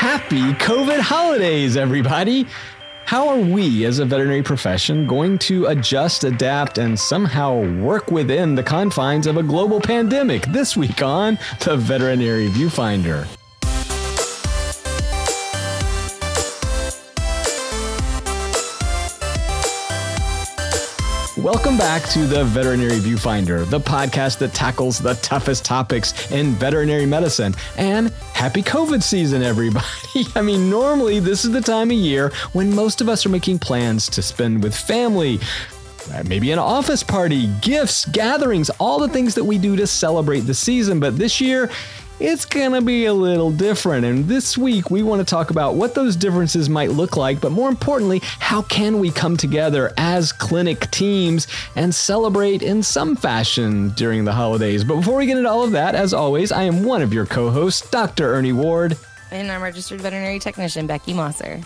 happy COVID holidays, everybody. How are we as a veterinary profession going to adjust, adapt, and somehow work within the confines of a global pandemic this week on the Veterinary Viewfinder? Welcome back to the Veterinary Viewfinder, the podcast that tackles the toughest topics in veterinary medicine. And happy COVID season, everybody. I mean, normally this is the time of year when most of us are making plans to spend with family, uh, maybe an office party, gifts, gatherings, all the things that we do to celebrate the season. But this year, it's going to be a little different. And this week, we want to talk about what those differences might look like, but more importantly, how can we come together as clinic teams and celebrate in some fashion during the holidays. But before we get into all of that, as always, I am one of your co hosts, Dr. Ernie Ward. And I'm registered veterinary technician, Becky Mosser.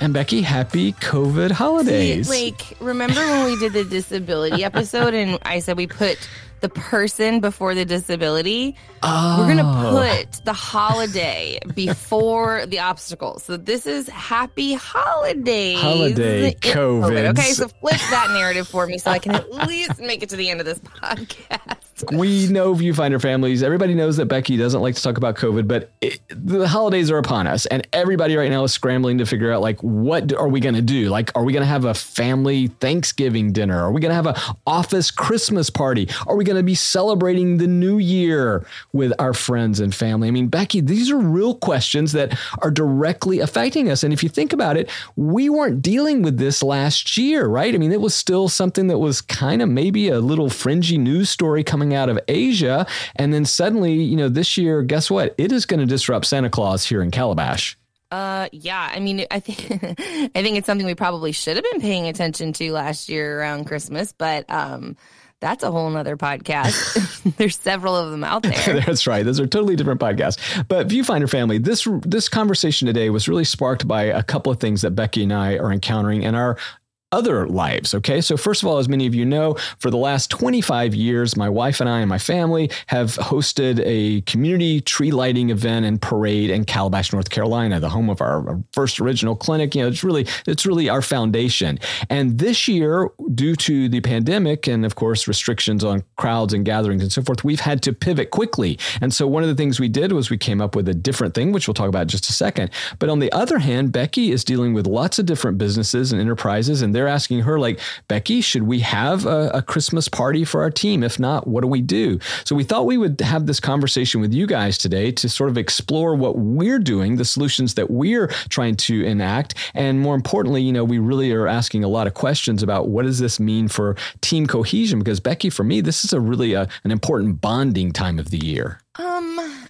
And Becky, happy COVID holidays. See, like, remember when we did the disability episode and I said we put the person before the disability. Oh. We're going to put the holiday before the obstacle. So this is happy holidays. Holiday COVID. Okay, so flip that narrative for me so I can at least make it to the end of this podcast. We know viewfinder families. Everybody knows that Becky doesn't like to talk about COVID, but it, the holidays are upon us, and everybody right now is scrambling to figure out like what are we going to do? Like, are we going to have a family Thanksgiving dinner? Are we going to have an office Christmas party? Are we going to be celebrating the new year with our friends and family? I mean, Becky, these are real questions that are directly affecting us. And if you think about it, we weren't dealing with this last year, right? I mean, it was still something that was kind of maybe a little fringy news story coming coming out of Asia. And then suddenly, you know, this year, guess what? It is going to disrupt Santa Claus here in Calabash. Uh, yeah. I mean, I think I think it's something we probably should have been paying attention to last year around Christmas, but um, that's a whole nother podcast. There's several of them out there. that's right. Those are totally different podcasts. But Viewfinder family, this this conversation today was really sparked by a couple of things that Becky and I are encountering in our other lives. Okay. So, first of all, as many of you know, for the last 25 years, my wife and I and my family have hosted a community tree lighting event and parade in Calabash, North Carolina, the home of our first original clinic. You know, it's really, it's really our foundation. And this year, due to the pandemic and of course restrictions on crowds and gatherings and so forth, we've had to pivot quickly. And so, one of the things we did was we came up with a different thing, which we'll talk about in just a second. But on the other hand, Becky is dealing with lots of different businesses and enterprises, and they're they're asking her, like, Becky, should we have a, a Christmas party for our team? If not, what do we do? So we thought we would have this conversation with you guys today to sort of explore what we're doing, the solutions that we're trying to enact. And more importantly, you know, we really are asking a lot of questions about what does this mean for team cohesion? Because Becky, for me, this is a really a, an important bonding time of the year. Um,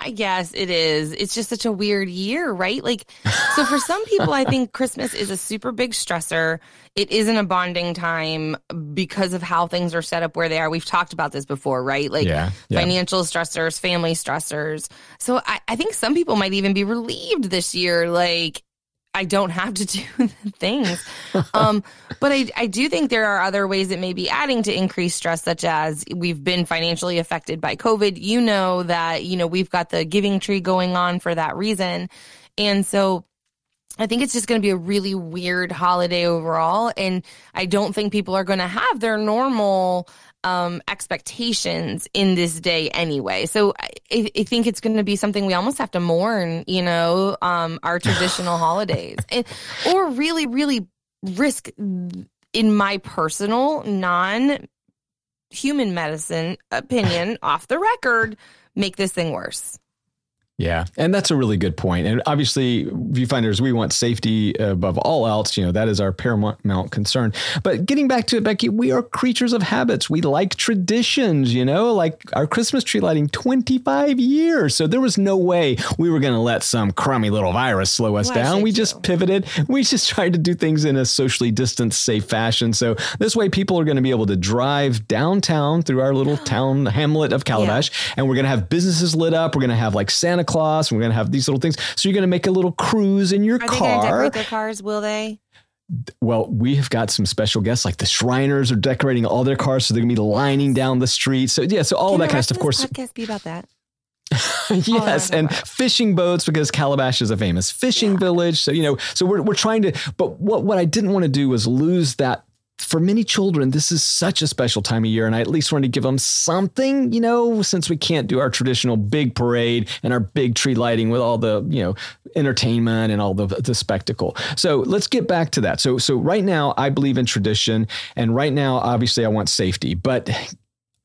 I guess it is. It's just such a weird year, right? Like, so for some people, I think Christmas is a super big stressor. It isn't a bonding time because of how things are set up where they are. We've talked about this before, right? Like yeah, yeah. financial stressors, family stressors. So I, I think some people might even be relieved this year. Like, I don't have to do the things. Um, but I, I do think there are other ways that may be adding to increased stress, such as we've been financially affected by COVID. You know that, you know, we've got the giving tree going on for that reason. And so I think it's just going to be a really weird holiday overall. And I don't think people are going to have their normal um, expectations in this day anyway. So I, I think it's going to be something we almost have to mourn, you know, um, our traditional holidays, and, or really, really risk, in my personal non human medicine opinion, off the record, make this thing worse. Yeah, and that's a really good point. And obviously, viewfinders, we want safety above all else. You know, that is our paramount concern. But getting back to it, Becky, we are creatures of habits. We like traditions, you know, like our Christmas tree lighting 25 years. So there was no way we were going to let some crummy little virus slow us down. We just pivoted. We just tried to do things in a socially distanced, safe fashion. So this way, people are going to be able to drive downtown through our little town hamlet of Calabash, yeah. and we're going to have businesses lit up. We're going to have like Santa Claus. And we're going to have these little things. So you're going to make a little cruise in your Are car. They going to decorate their cars? Will they? Well, we have got some special guests, like the Shriners are decorating all their cars, so they're going to be lining down the street. So yeah, so all Can that kind of stuff. Of course, podcast be about that. yes, and fishing boats because Calabash is a famous fishing yeah. village. So you know, so we're we're trying to. But what what I didn't want to do was lose that for many children, this is such a special time of year, and I at least wanted to give them something, you know, since we can't do our traditional big parade and our big tree lighting with all the, you know, entertainment and all the the spectacle. So let's get back to that. So so right now, I believe in tradition, and right now, obviously, I want safety, but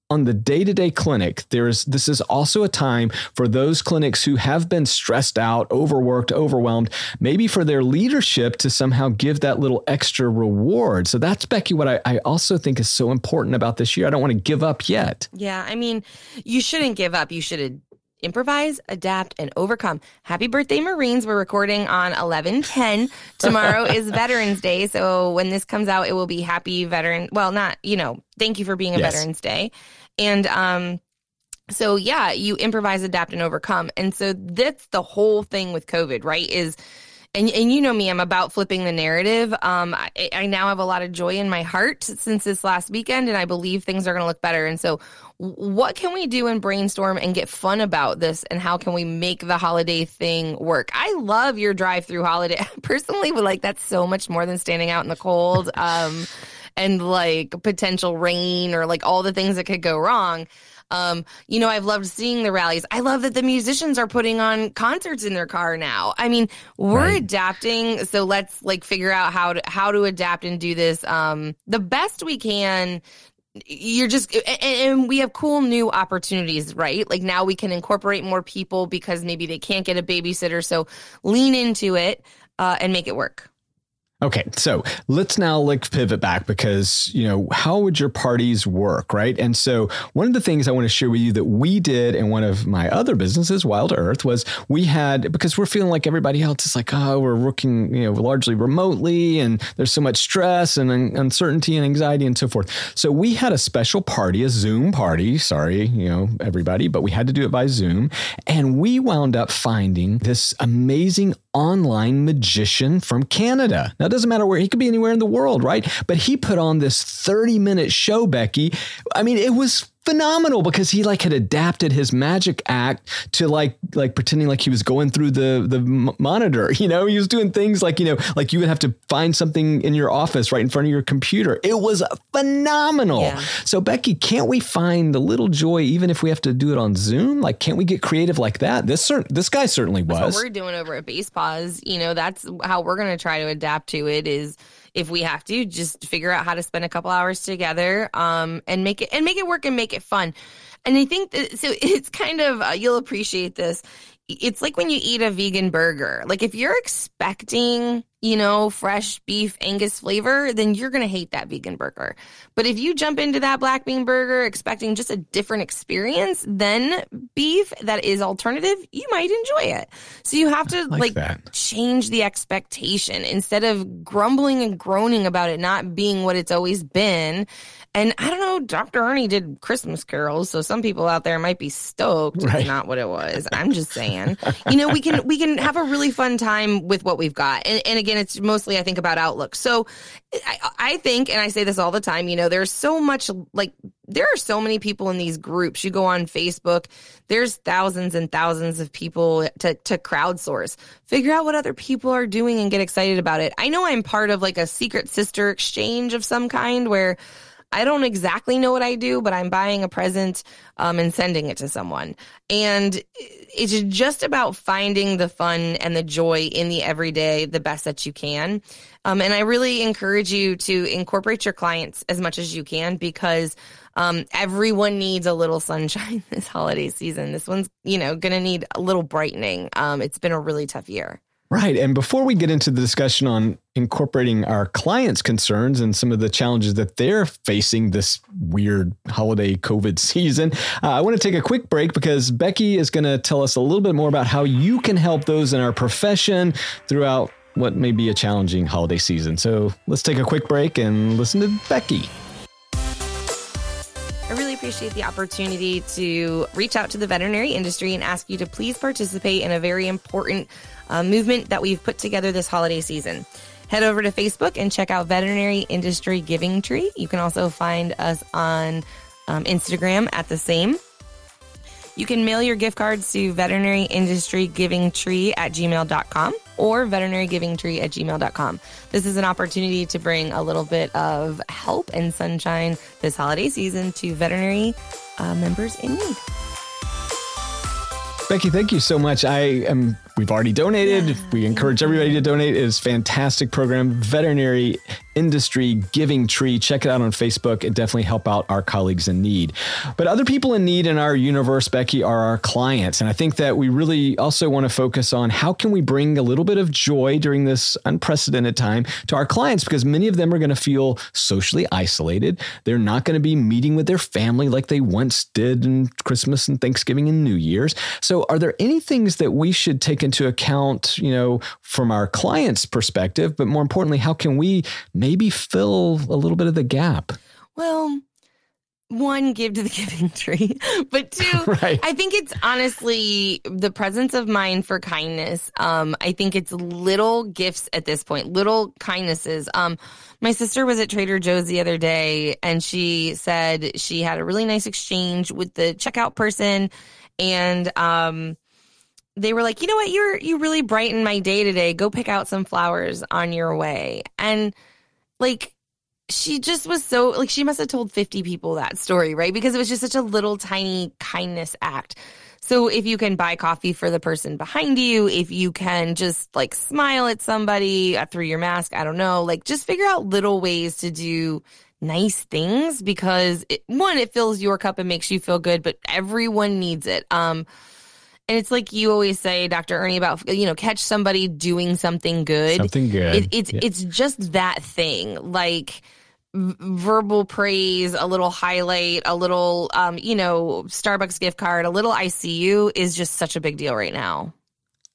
on the day-to-day clinic there's this is also a time for those clinics who have been stressed out overworked overwhelmed maybe for their leadership to somehow give that little extra reward. So that's becky what I, I also think is so important about this year. I don't want to give up yet. Yeah i mean you shouldn't give up. You should improvise, adapt, and overcome. Happy birthday, Marines. We're recording on 1110. Tomorrow is Veterans Day. So when this comes out, it will be happy veteran. Well, not, you know, thank you for being a yes. Veterans Day. And, um, so yeah, you improvise, adapt, and overcome. And so that's the whole thing with COVID, right? Is and and you know me, I'm about flipping the narrative. Um, I, I now have a lot of joy in my heart since this last weekend, and I believe things are going to look better. And so, what can we do and brainstorm and get fun about this? And how can we make the holiday thing work? I love your drive-through holiday. Personally, would like that's so much more than standing out in the cold. Um, and like potential rain or like all the things that could go wrong. Um, you know, I've loved seeing the rallies. I love that the musicians are putting on concerts in their car now. I mean, we're right. adapting, so let's like figure out how to how to adapt and do this um, the best we can you're just and, we have cool new opportunities right like now we can incorporate more people because maybe they can't get a babysitter so lean into it uh, and make it work Okay, so let's now like pivot back because, you know, how would your parties work, right? And so one of the things I want to share with you that we did in one of my other businesses, Wild Earth, was we had because we're feeling like everybody else is like, oh, we're working, you know, largely remotely and there's so much stress and uncertainty and anxiety and so forth. So we had a special party, a Zoom party, sorry, you know, everybody, but we had to do it by Zoom. And we wound up finding this amazing online magician from Canada. Now, it doesn't matter where, he could be anywhere in the world, right? But he put on this 30 minute show, Becky. I mean, it was phenomenal because he like had adapted his magic act to like like pretending like he was going through the the monitor you know? He was doing things like you know like you would have to find something in your office right in front of your computer. It was phenomenal. Yeah. so becky can't we find a little joy even if we have to do it on zoom? Like can't we get creative like that? This cert- this guy certainly was that's what we're doing over at base pause you know that's how we're going to try to adapt to it is if we have to, just figure out how to spend a couple hours together um, and make it and make it work and make it fun. And I think that, so. It's kind of uh, you'll appreciate this. It's like when you eat a vegan burger. Like if you're expecting you know, fresh beef Angus flavor, then you're going to hate that vegan burger. But if you jump into that black bean burger expecting just a different experience than beef that is alternative, you might enjoy it. So you have to like, like change the expectation instead of grumbling and groaning about it not being what it's always been. And I don't know, Dr. Ernie did Christmas carols, so some people out there might be stoked. Right. It's not what it was. I'm just saying. you know, we can we can have a really fun time with what we've got. And, and again, again, it's mostly, I think, about outlook. So I, I think, and I say this all the time, you know, there's so much like, there are so many people in these groups. You go on Facebook, there's thousands and thousands of people to, to crowdsource. Figure out what other people are doing and get excited about it. I know I'm part of like a secret sister exchange of some kind where I don't exactly know what I do, but I'm buying a present um, and sending it to someone. And it's just about finding the fun and the joy in the everyday the best that you can. Um, and I really encourage you to incorporate your clients as much as you can because um, everyone needs a little sunshine this holiday season. This one's, you know, going to need a little brightening. Um, it's been a really tough year. Right. And before we get into the discussion on incorporating our clients' concerns and some of the challenges that they're facing this weird holiday COVID season, uh, I want to take a quick break because Becky is going to tell us a little bit more about how you can help those in our profession throughout what may be a challenging holiday season. So let's take a quick break and listen to Becky. I really appreciate the opportunity to reach out to the veterinary industry and ask you to please participate in a very important uh, movement that we've put together this holiday season. Head over to Facebook and check out Veterinary Industry Giving Tree. You can also find us on um, Instagram at the same. You can mail your gift cards to veterinary industry giving tree at gmail.com or veterinarygivingtree at gmail.com. This is an opportunity to bring a little bit of help and sunshine this holiday season to veterinary uh, members in need. Becky, thank you so much. I am we've already donated. Yeah. We encourage everybody to donate. It is fantastic program. Veterinary Industry Giving Tree. Check it out on Facebook. It definitely help out our colleagues in need. But other people in need in our universe, Becky, are our clients. And I think that we really also want to focus on how can we bring a little bit of joy during this unprecedented time to our clients because many of them are going to feel socially isolated. They're not going to be meeting with their family like they once did in Christmas and Thanksgiving and New Year's. So are there any things that we should take into account, you know, from our clients' perspective, but more importantly, how can we maybe fill a little bit of the gap? Well, one, give to the giving tree, but two, right. I think it's honestly the presence of mind for kindness. Um, I think it's little gifts at this point, little kindnesses. Um, my sister was at Trader Joe's the other day and she said she had a really nice exchange with the checkout person and, um, they were like, you know what, you're you really brightened my day today. Go pick out some flowers on your way. And like she just was so like she must have told 50 people that story, right? Because it was just such a little tiny kindness act. So if you can buy coffee for the person behind you, if you can just like smile at somebody uh, through your mask, I don't know, like just figure out little ways to do nice things because it, one, it fills your cup and makes you feel good, but everyone needs it. Um, and it's like you always say, Dr. Ernie, about you know, catch somebody doing something good. Something good. It, it's yeah. it's just that thing, like verbal praise, a little highlight, a little, um, you know, Starbucks gift card, a little ICU is just such a big deal right now.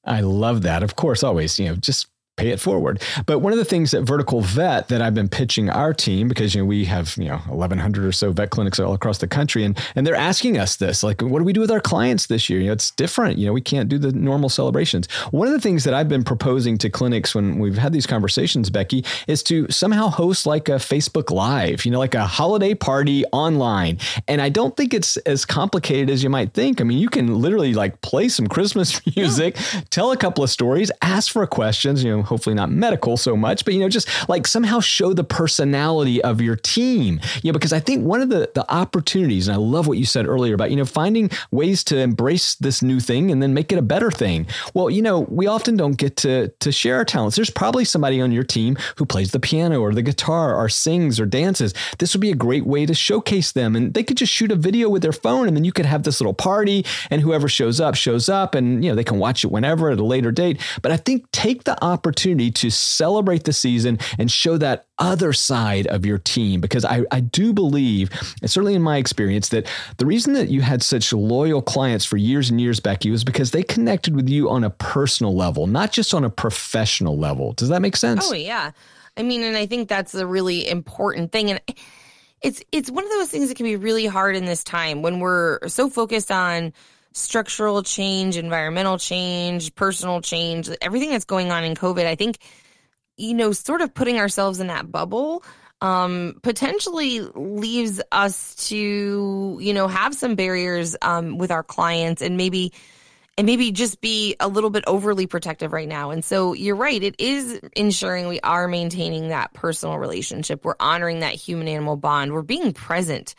I love that. Of course, always, you know, just pay it forward. But one of the things that Vertical Vet that I've been pitching our team because you know we have you know 1,100 or so vet clinics all across the country, and and they're asking us this like, what do we do with our clients this year? You know, it's different. You know, we can't do the normal celebrations. One of the things that I've been proposing to clinics when we've had these conversations, Becky, is to somehow host like a Facebook Live. You know, like a holiday party online. And I don't think it's as complicated as you might think. I mean, you can literally like play some Christmas music, yeah. tell a couple of stories, ask for questions. You know hopefully not medical so much, but you know, just like somehow show the personality of your team. You know, because I think one of the the opportunities, and I love what you said earlier about, you know, finding ways to embrace this new thing and then make it a better thing. Well, you know, we often don't get to to share our talents. There's probably somebody on your team who plays the piano or the guitar or sings or dances. This would be a great way to showcase them. And they could just shoot a video with their phone and then you could have this little party and whoever shows up shows up and you know they can watch it whenever at a later date. But I think take the opportunity opportunity to celebrate the season and show that other side of your team because I, I do believe, and certainly in my experience, that the reason that you had such loyal clients for years and years, Becky, was because they connected with you on a personal level, not just on a professional level. Does that make sense? Oh, yeah. I mean, and I think that's a really important thing. And it's it's one of those things that can be really hard in this time when we're so focused on structural change, environmental change, personal change, everything that's going on in COVID, I think, you know, sort of putting ourselves in that bubble um, potentially leaves us to, you know, have some barriers um, with our clients and maybe and maybe just be a little bit overly protective right now. And so you're right, it is ensuring we are maintaining that personal relationship. We're honoring that human animal bond. We're being present.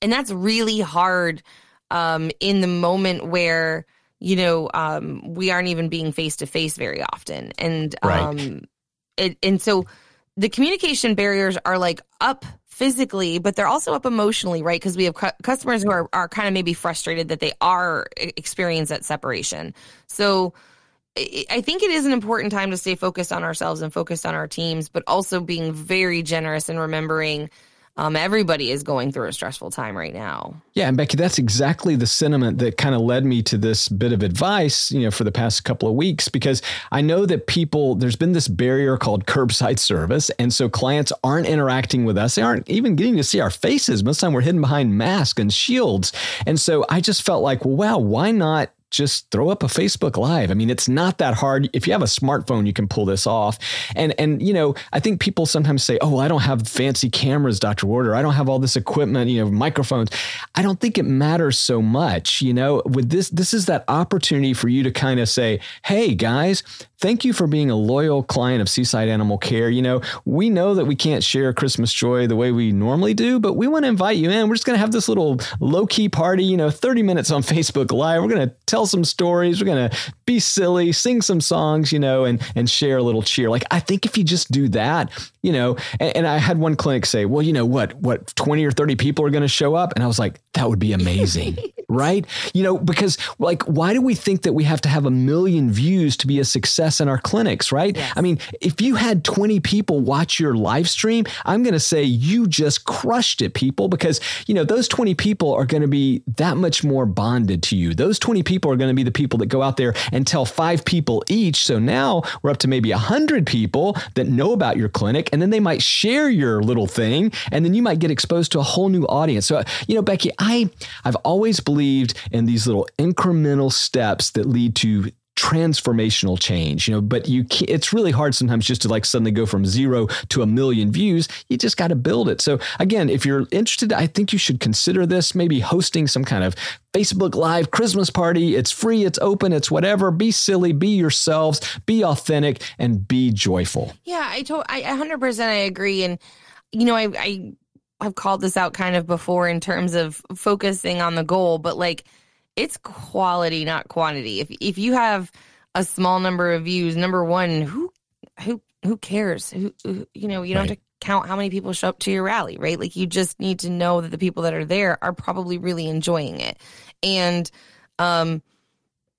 And that's really hard um, in the moment where you know um, we aren't even being face to face very often, and um, right. it, and so the communication barriers are like up physically, but they're also up emotionally, right? Because we have cu- customers who are, are kind of maybe frustrated that they are experience that separation. So I think it is an important time to stay focused on ourselves and focused on our teams, but also being very generous and remembering um, everybody is going through a stressful time right now. Yeah, and Becky, that's exactly the sentiment that kind of led me to this bit of advice, you know, for the past couple of weeks, because I know that people, there's been this barrier called curbside service. And so clients aren't interacting with us. They aren't even getting to see our faces. Most of the time we're hidden behind masks and shields. And so I just felt like, well, wow, why not just throw up a Facebook live. I mean, it's not that hard. If you have a smartphone, you can pull this off. And and you know, I think people sometimes say, "Oh, I don't have fancy cameras, Dr. Warder. I don't have all this equipment, you know, microphones." I don't think it matters so much, you know. With this this is that opportunity for you to kind of say, "Hey, guys, thank you for being a loyal client of Seaside Animal Care. You know, we know that we can't share Christmas joy the way we normally do, but we want to invite you in. We're just going to have this little low key party, you know, 30 minutes on Facebook Live. We're going to tell some stories. We're going to be silly, sing some songs, you know, and, and share a little cheer. Like, I think if you just do that, you know, and, and I had one clinic say, well, you know what, what 20 or 30 people are going to show up. And I was like, that would be amazing. right? You know, because like, why do we think that we have to have a million views to be a success in our clinics, right? Yes. I mean, if you had 20 people watch your live stream, I'm going to say you just crushed it, people, because, you know, those 20 people are going to be that much more bonded to you. Those 20 people are going to be the people that go out there and tell five people each. So now we're up to maybe 100 people that know about your clinic, and then they might share your little thing, and then you might get exposed to a whole new audience. So, you know, Becky, I, I've always believed in these little incremental steps that lead to transformational change you know but you it's really hard sometimes just to like suddenly go from zero to a million views. You just got to build it. So again if you're interested i think you should consider this maybe hosting some kind of facebook live christmas party. It's free it's open it's whatever. Be silly be yourselves be authentic and be joyful. Yeah i told i 100% i agree. And you know i i I've called this out kind of before in terms of focusing on the goal, but like it's quality, not quantity. If if you have a small number of views, number one, who who who cares? Who, who you know, you don't right. have to count how many people show up to your rally, right? Like you just need to know that the people that are there are probably really enjoying it. And um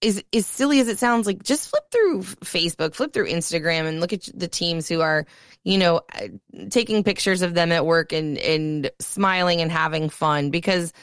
is as silly as it sounds like just flip through Facebook, flip through Instagram and look at the teams who are, you know, uh, taking pictures of them at work and and smiling and having fun because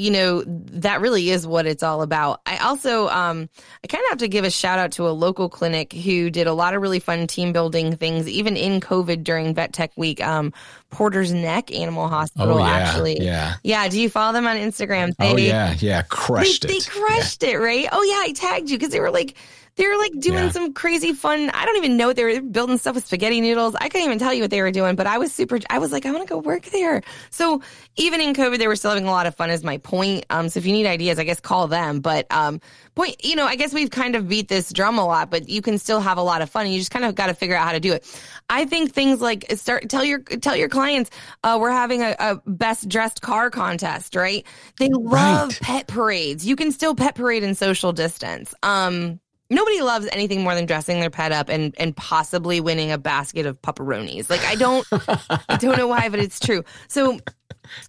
you know that really is what it's all about. I also um i kind of have to give a shout out to a local clinic who did a lot of really fun team building things even in covid during vet tech week um porter's neck animal hospital oh, yeah, actually. Yeah. Yeah do you follow them on instagram? They, oh yeah. Yeah crushed they, it. they crushed yeah. it right? Oh yeah i tagged you because they were like they were like doing yeah. some crazy fun. I don't even know what they were building stuff with spaghetti noodles. I couldn't even tell you what they were doing, but I was super. I was like, I want to go work there. So even in COVID, they were still having a lot of fun. Is my point. Um, so if you need ideas, I guess call them. But um, point, you know, I guess we've kind of beat this drum a lot, but you can still have a lot of fun. And you just kind of got to figure out how to do it. I think things like start tell your tell your clients uh, we're having a, a, best dressed car contest, right? They love right. pet parades. You can still pet parade and social distance. Um, nobody loves anything more than dressing their pet up and and possibly winning a basket of pepperonis. Like I don't I don't know why, but it's true. So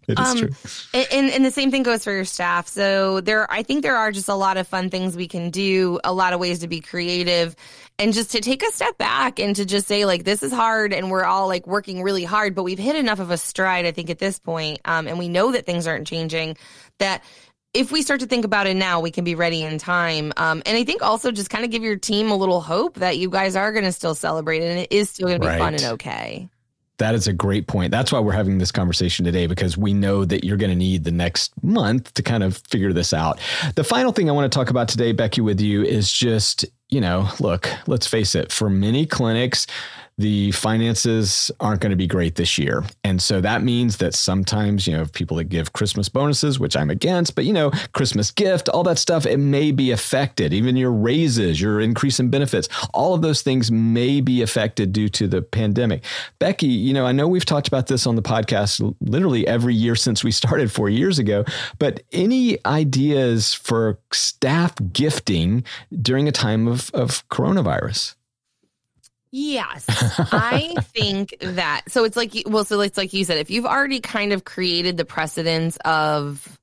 it is um, true. And, and the same thing goes for your staff. So there I think there are just a lot of fun things we can do, a lot of ways to be creative and just to take a step back and to just say like this is hard and we're all like working really hard, but we've hit enough of a stride I think at this point um, and we know that things aren't changing that if we start to think about it now, we can be ready in time. Um, and I think also just kind of give your team a little hope that you guys are going to still celebrate and it is still going to be right. fun and okay. That is a great point. That's why we're having this conversation today because we know that you're going to need the next month to kind of figure this out. The final thing I want to talk about today, Becky, with you is just, you know, look, let's face it, for many clinics, the finances aren't going to be great this year. And so that means that sometimes, you know, people that give Christmas bonuses, which I'm against, but you know, Christmas gift, all that stuff, it may be affected. Even your raises, your increase in benefits, all of those things may be affected due to the pandemic. Becky, you know, I know we've talked about this on the podcast literally every year since we started four years ago, but any ideas for staff gifting during a time of, of coronavirus? Yes, I think that. So it's like, well, so it's like you said, if you've already kind of created the precedence of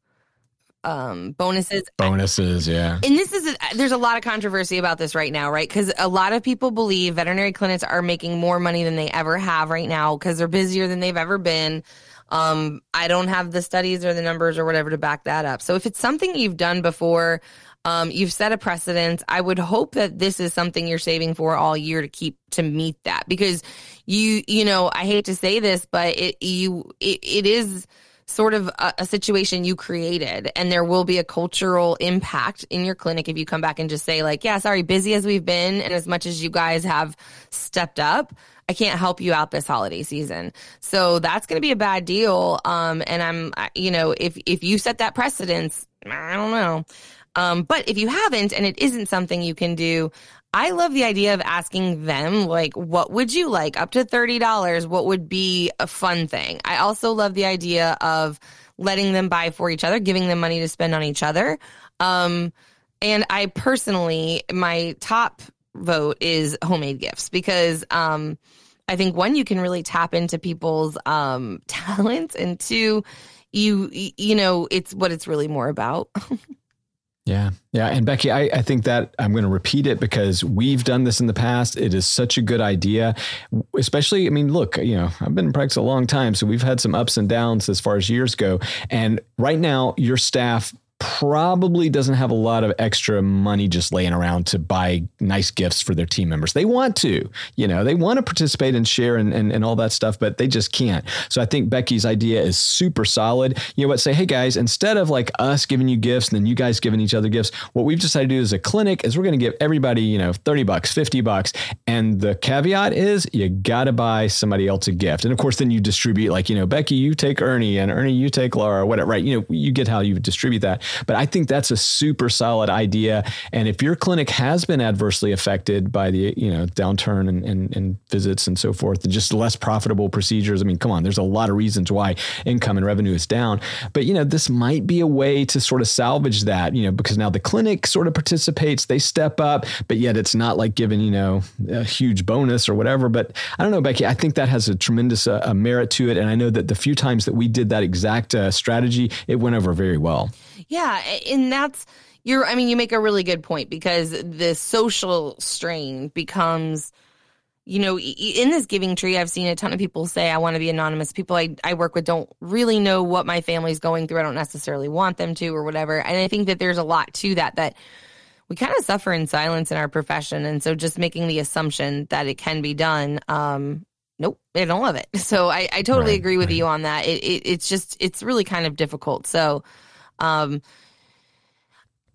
um bonuses bonuses yeah. And this is a, there's a lot of controversy about this right now right? Because a lot of people believe veterinary clinics are making more money than they ever have right now because they're busier than they've ever been. Um i don't have the studies or the numbers or whatever to back that up. So if it's something you've done before um, you've set a precedent. I would hope that this is something you're saving for all year to keep to meet that because you, you know, I hate to say this, but it, you, it, it is sort of a, a, situation you created and there will be a cultural impact in your clinic if you come back and just say like yeah sorry busy as we've been and as much as you guys have stepped up i can't help you out this holiday season. So that's going to be a bad deal. Um and i'm you know if if you set that precedence i don't know um, but if you haven't and it isn't something you can do, I love the idea of asking them, like, what would you like? Up to $30, what would be a fun thing? I also love the idea of letting them buy for each other, giving them money to spend on each other. Um, and I personally, my top vote is homemade gifts because, um, I think one, you can really tap into people's, um, talents and two, you, you know, it's what it's really more about. Yeah. Yeah. And Becky, I, I think that I'm going to repeat it because we've done this in the past. It is such a good idea, especially, I mean, look, you know, I've been in practice a long time. So we've had some ups and downs as far as years go. And right now, your staff probably doesn't have a lot of extra money just laying around to buy nice gifts for their team members. They want to, you know, they want to participate and share and, and, and all that stuff, but they just can't. So I think Becky's idea is super solid. You know what? Say, hey guys, instead of like us giving you gifts and then you guys giving each other gifts, what we've decided to do as a clinic is we're going to give everybody, you know, 30 bucks, 50 bucks. And the caveat is you got to buy somebody else a gift. And of course, then you distribute like, you know, Becky, you take Ernie and Ernie, you take Laura, whatever, right? You know, you get how you distribute that. But I think that's a super solid idea. And if your clinic has been adversely affected by the you know downturn and, and, and visits and so forth, and just less profitable procedures, I mean, come on, there's a lot of reasons why income and revenue is down. But you know, this might be a way to sort of salvage that. You know, because now the clinic sort of participates, they step up, but yet it's not like giving you know a huge bonus or whatever. But I don't know, Becky. I think that has a tremendous uh, merit to it, and I know that the few times that we did that exact uh, strategy, it went over very well. Yeah, and that's you're I mean you make a really good point because the social strain becomes you know in this giving tree I've seen a ton of people say I want to be anonymous. People I I work with don't really know what my family's going through. I don't necessarily want them to or whatever. And I think that there's a lot to that that we kind of suffer in silence in our profession and so just making the assumption that it can be done um nope, I don't love it. So I, I totally right, agree with right. you on that. It, it, it's just, it's really kind of difficult. So um,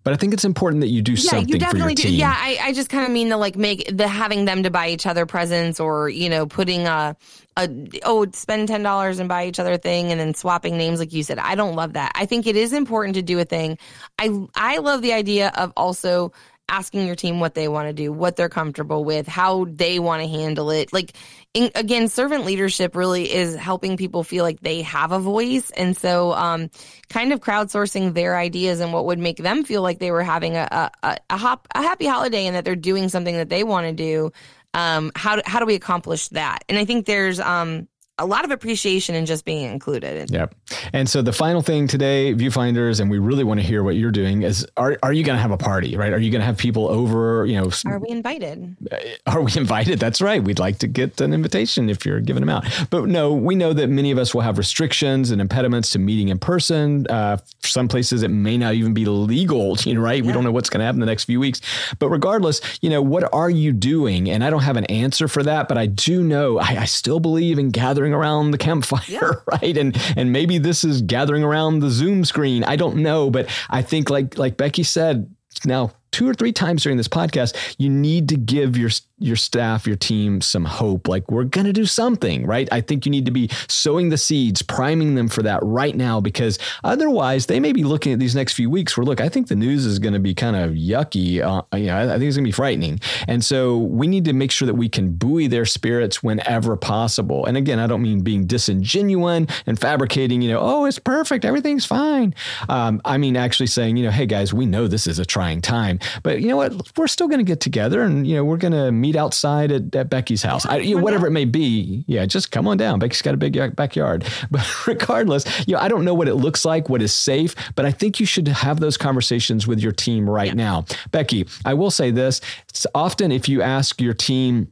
but I think it's important that you do yeah, something you definitely do. Yeah, I, I just kind of mean the like make the having them to buy each other presents or you know putting a a oh spend ten dollars and buy each other thing and then swapping names like you said. I don't love that. I think it is important to do a thing. I I love the idea of also asking your team what they want to do, what they're comfortable with, how they want to handle it. Like, in, again, servant leadership really is helping people feel like they have a voice. And so, um, kind of crowdsourcing their ideas and what would make them feel like they were having a, a, a, hop, a happy holiday and that they're doing something that they want to do. Um, how, do, how do we accomplish that? And I think there's, um, a lot of appreciation in just being included. Yep. And so the final thing today, viewfinders, and we really want to hear what you're doing is are, are you going to have a party, right? Are you going to have people over, you know? Are we invited? Uh, are we invited? That's right. We'd like to get an invitation if you're giving them out. But no, we know that many of us will have restrictions and impediments to meeting in person. Uh, some places it may not even be legal, you know, right? Yeah. We don't know what's going to happen in the next few weeks. But regardless, you know, what are you doing? And I don't have an answer for that, but I do know I, I still believe in gathering gathering around the campfire, yeah. right? And and maybe this is gathering around the Zoom screen. I don't know, but I think like like Becky said, now two or three times during this podcast, you need to give your your staff, your team some hope. Like we're going to do something, right? I think you need to be sowing the seeds, priming them for that right now, because otherwise they may be looking at these next few weeks where, look, I think the news is going to be kind of yucky. Uh, you know, I think it's going to be frightening. And so we need to make sure that we can buoy their spirits whenever possible. And again, I don't mean being disingenuine and fabricating, you know, oh, it's perfect. Everything's fine. Um, I mean, actually saying, you know, hey guys, we know this is a trying time, but you know what? We're still going to get together and, you know, we're going to meet outside at, at Becky's house. I, you know, whatever it may be. Yeah, just come on down. Becky's got a big backyard. But regardless, you know, I don't know what it looks like, what is safe, but I think you should have those conversations with your team right yeah. now. Becky, I will say this. It's often if you ask your team,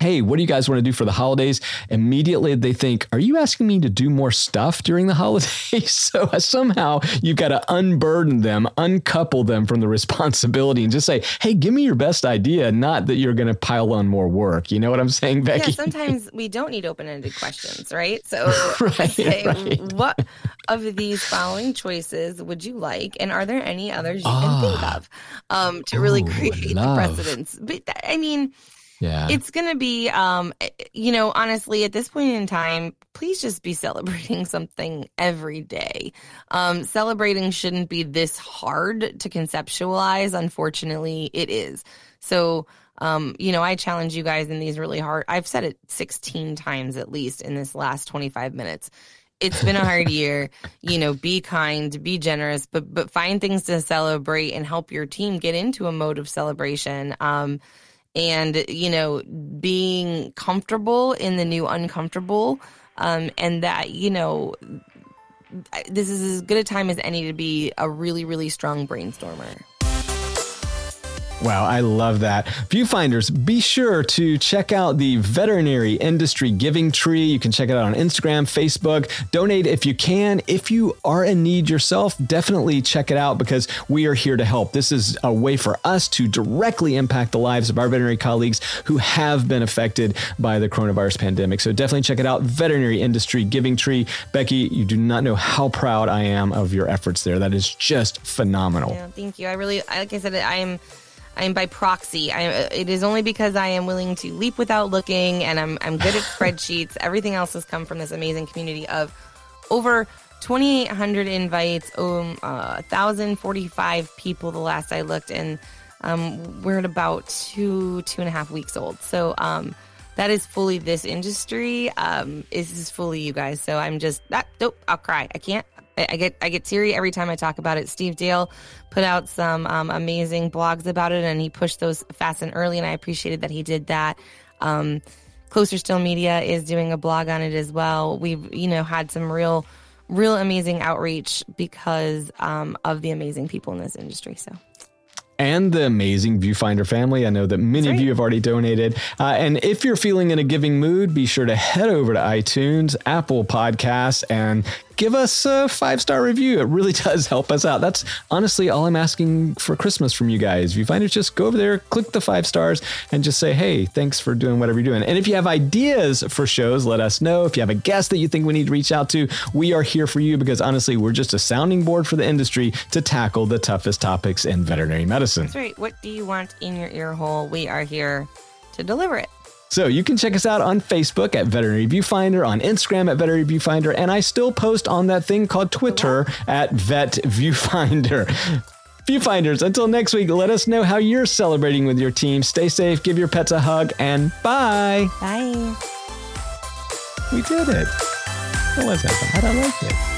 hey, what do you guys want to do for the holidays? Immediately they think, are you asking me to do more stuff during the holidays? so somehow you've got to unburden them, uncouple them from the responsibility and just say, hey, give me your best idea, not that you're going to pile on more work. You know what I'm saying, Becky? Yeah, sometimes we don't need open ended questions, right? So right, say, right. what, of these following choices would you like, and are there any others you can think Ah. of um, to really create the love. precedence? But I mean, Yeah. it's going to be, um, you know, honestly, at this point in time, please just be celebrating something every day. Um, celebrating shouldn't be this hard to conceptualize. Unfortunately, it is. So, um, you know, I challenge you guys in these really hard, I've said it 16 times at least in this last 25 minutes. It's been a hard year, you know, be kind, be generous, but, but find things to celebrate and help your team get into a mode of celebration. Um, and you know being comfortable in the new uncomfortable um, and that you know this is as good a time as any to be a really really strong brainstormer Wow, I love that. Viewfinders, be sure to check out the Veterinary Industry Giving Tree. You can check it out on Instagram, Facebook. Donate if you can. If you are in need yourself, definitely check it out because we are here to help. This is a way for us to directly impact the lives of our veterinary colleagues who have been affected by the coronavirus pandemic. So definitely check it out. Veterinary Industry Giving Tree. Becky, you do not know how proud I am of your efforts there. That is just phenomenal. yeah thank you i really like i said i am I am by proxy. I, it is only because I am willing to leap without looking, and I'm I'm good at spreadsheets. Everything else has come from this amazing community of over 2,800 invites, um, uh, 1,045 people the last I looked, and um, we're at about two two and a half weeks old. So um, that is fully this industry. Um, this is fully you guys. So I'm just that. Nope, I'll cry. I can't. I, I get I get teary every time I talk about it. Steve Dale put out some um, amazing blogs about it, and he pushed those fast and early, and I appreciated that he did that. Um, Closer Still Media is doing a blog on it as well. We've you know had some real, real amazing outreach because um, of the amazing people in this industry. So and the amazing Viewfinder family. I know that many of you have already donated. Uh, and if you're feeling in a giving mood, be sure to head over to iTunes, Apple Podcasts, and give us a five star review. It really does help us out. That's honestly all I'm asking for Christmas from you guys. If you find it, just go over there, click the five stars, and just say, hey, thanks for doing whatever you're doing. And if you have ideas for shows, let us know. If you have a guest that you think we need to reach out to, we are here for you because honestly, we're just a sounding board for the industry to tackle the toughest topics in veterinary medicine. that's right. What do you want in your ear hole? We are here to deliver it. So you can check us out on Facebook at Veterinary Viewfinder, on Instagram at Veterinary Viewfinder, and I still post on that thing called Twitter at Vet Viewfinder. Viewfinders, until next week, let us know how you're celebrating with your team. Stay safe, give your pets a hug, and bye. Bye. We did it. That wasn't bad. I liked it.